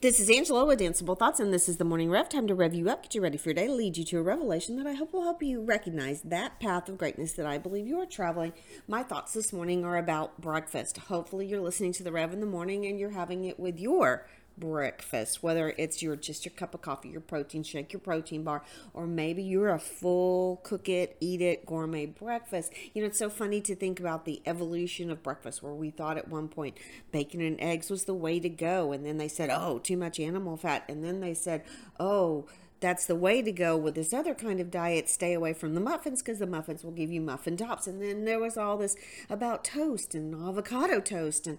This is Angela with Danceable Thoughts, and this is the Morning Rev. Time to rev you up, get you ready for your day, lead you to a revelation that I hope will help you recognize that path of greatness that I believe you are traveling. My thoughts this morning are about breakfast. Hopefully, you're listening to the Rev in the morning and you're having it with your breakfast, whether it's your just your cup of coffee, your protein shake, your protein bar, or maybe you're a full cook it, eat it gourmet breakfast. You know, it's so funny to think about the evolution of breakfast where we thought at one point bacon and eggs was the way to go, and then they said, "Oh, too much animal fat," and then they said, "Oh, that's the way to go with this other kind of diet. Stay away from the muffins because the muffins will give you muffin tops. And then there was all this about toast and avocado toast. And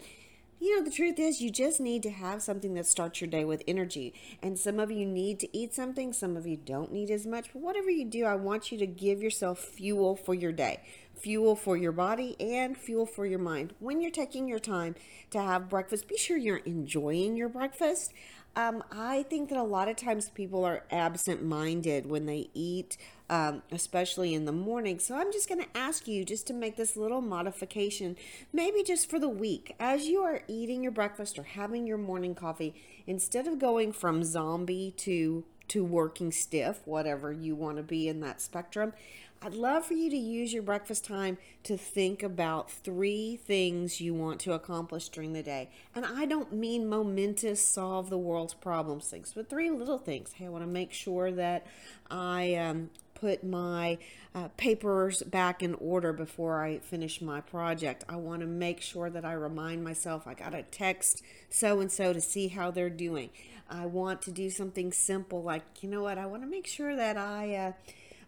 you know, the truth is, you just need to have something that starts your day with energy. And some of you need to eat something, some of you don't need as much. But whatever you do, I want you to give yourself fuel for your day fuel for your body and fuel for your mind. When you're taking your time to have breakfast, be sure you're enjoying your breakfast. Um, I think that a lot of times people are absent minded when they eat, um, especially in the morning. So I'm just going to ask you just to make this little modification, maybe just for the week. As you are eating your breakfast or having your morning coffee, instead of going from zombie to to working stiff, whatever you want to be in that spectrum, I'd love for you to use your breakfast time to think about three things you want to accomplish during the day. And I don't mean momentous solve the world's problems things, but three little things. Hey, I want to make sure that I um, put my uh, papers back in order before I finish my project. I want to make sure that I remind myself I got to text so and so to see how they're doing. I want to do something simple like, you know what, I want to make sure that I. Uh,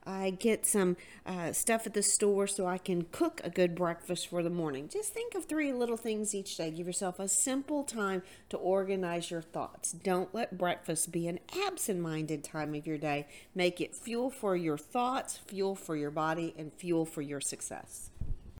I get some uh, stuff at the store so I can cook a good breakfast for the morning. Just think of three little things each day. Give yourself a simple time to organize your thoughts. Don't let breakfast be an absent minded time of your day. Make it fuel for your thoughts, fuel for your body, and fuel for your success.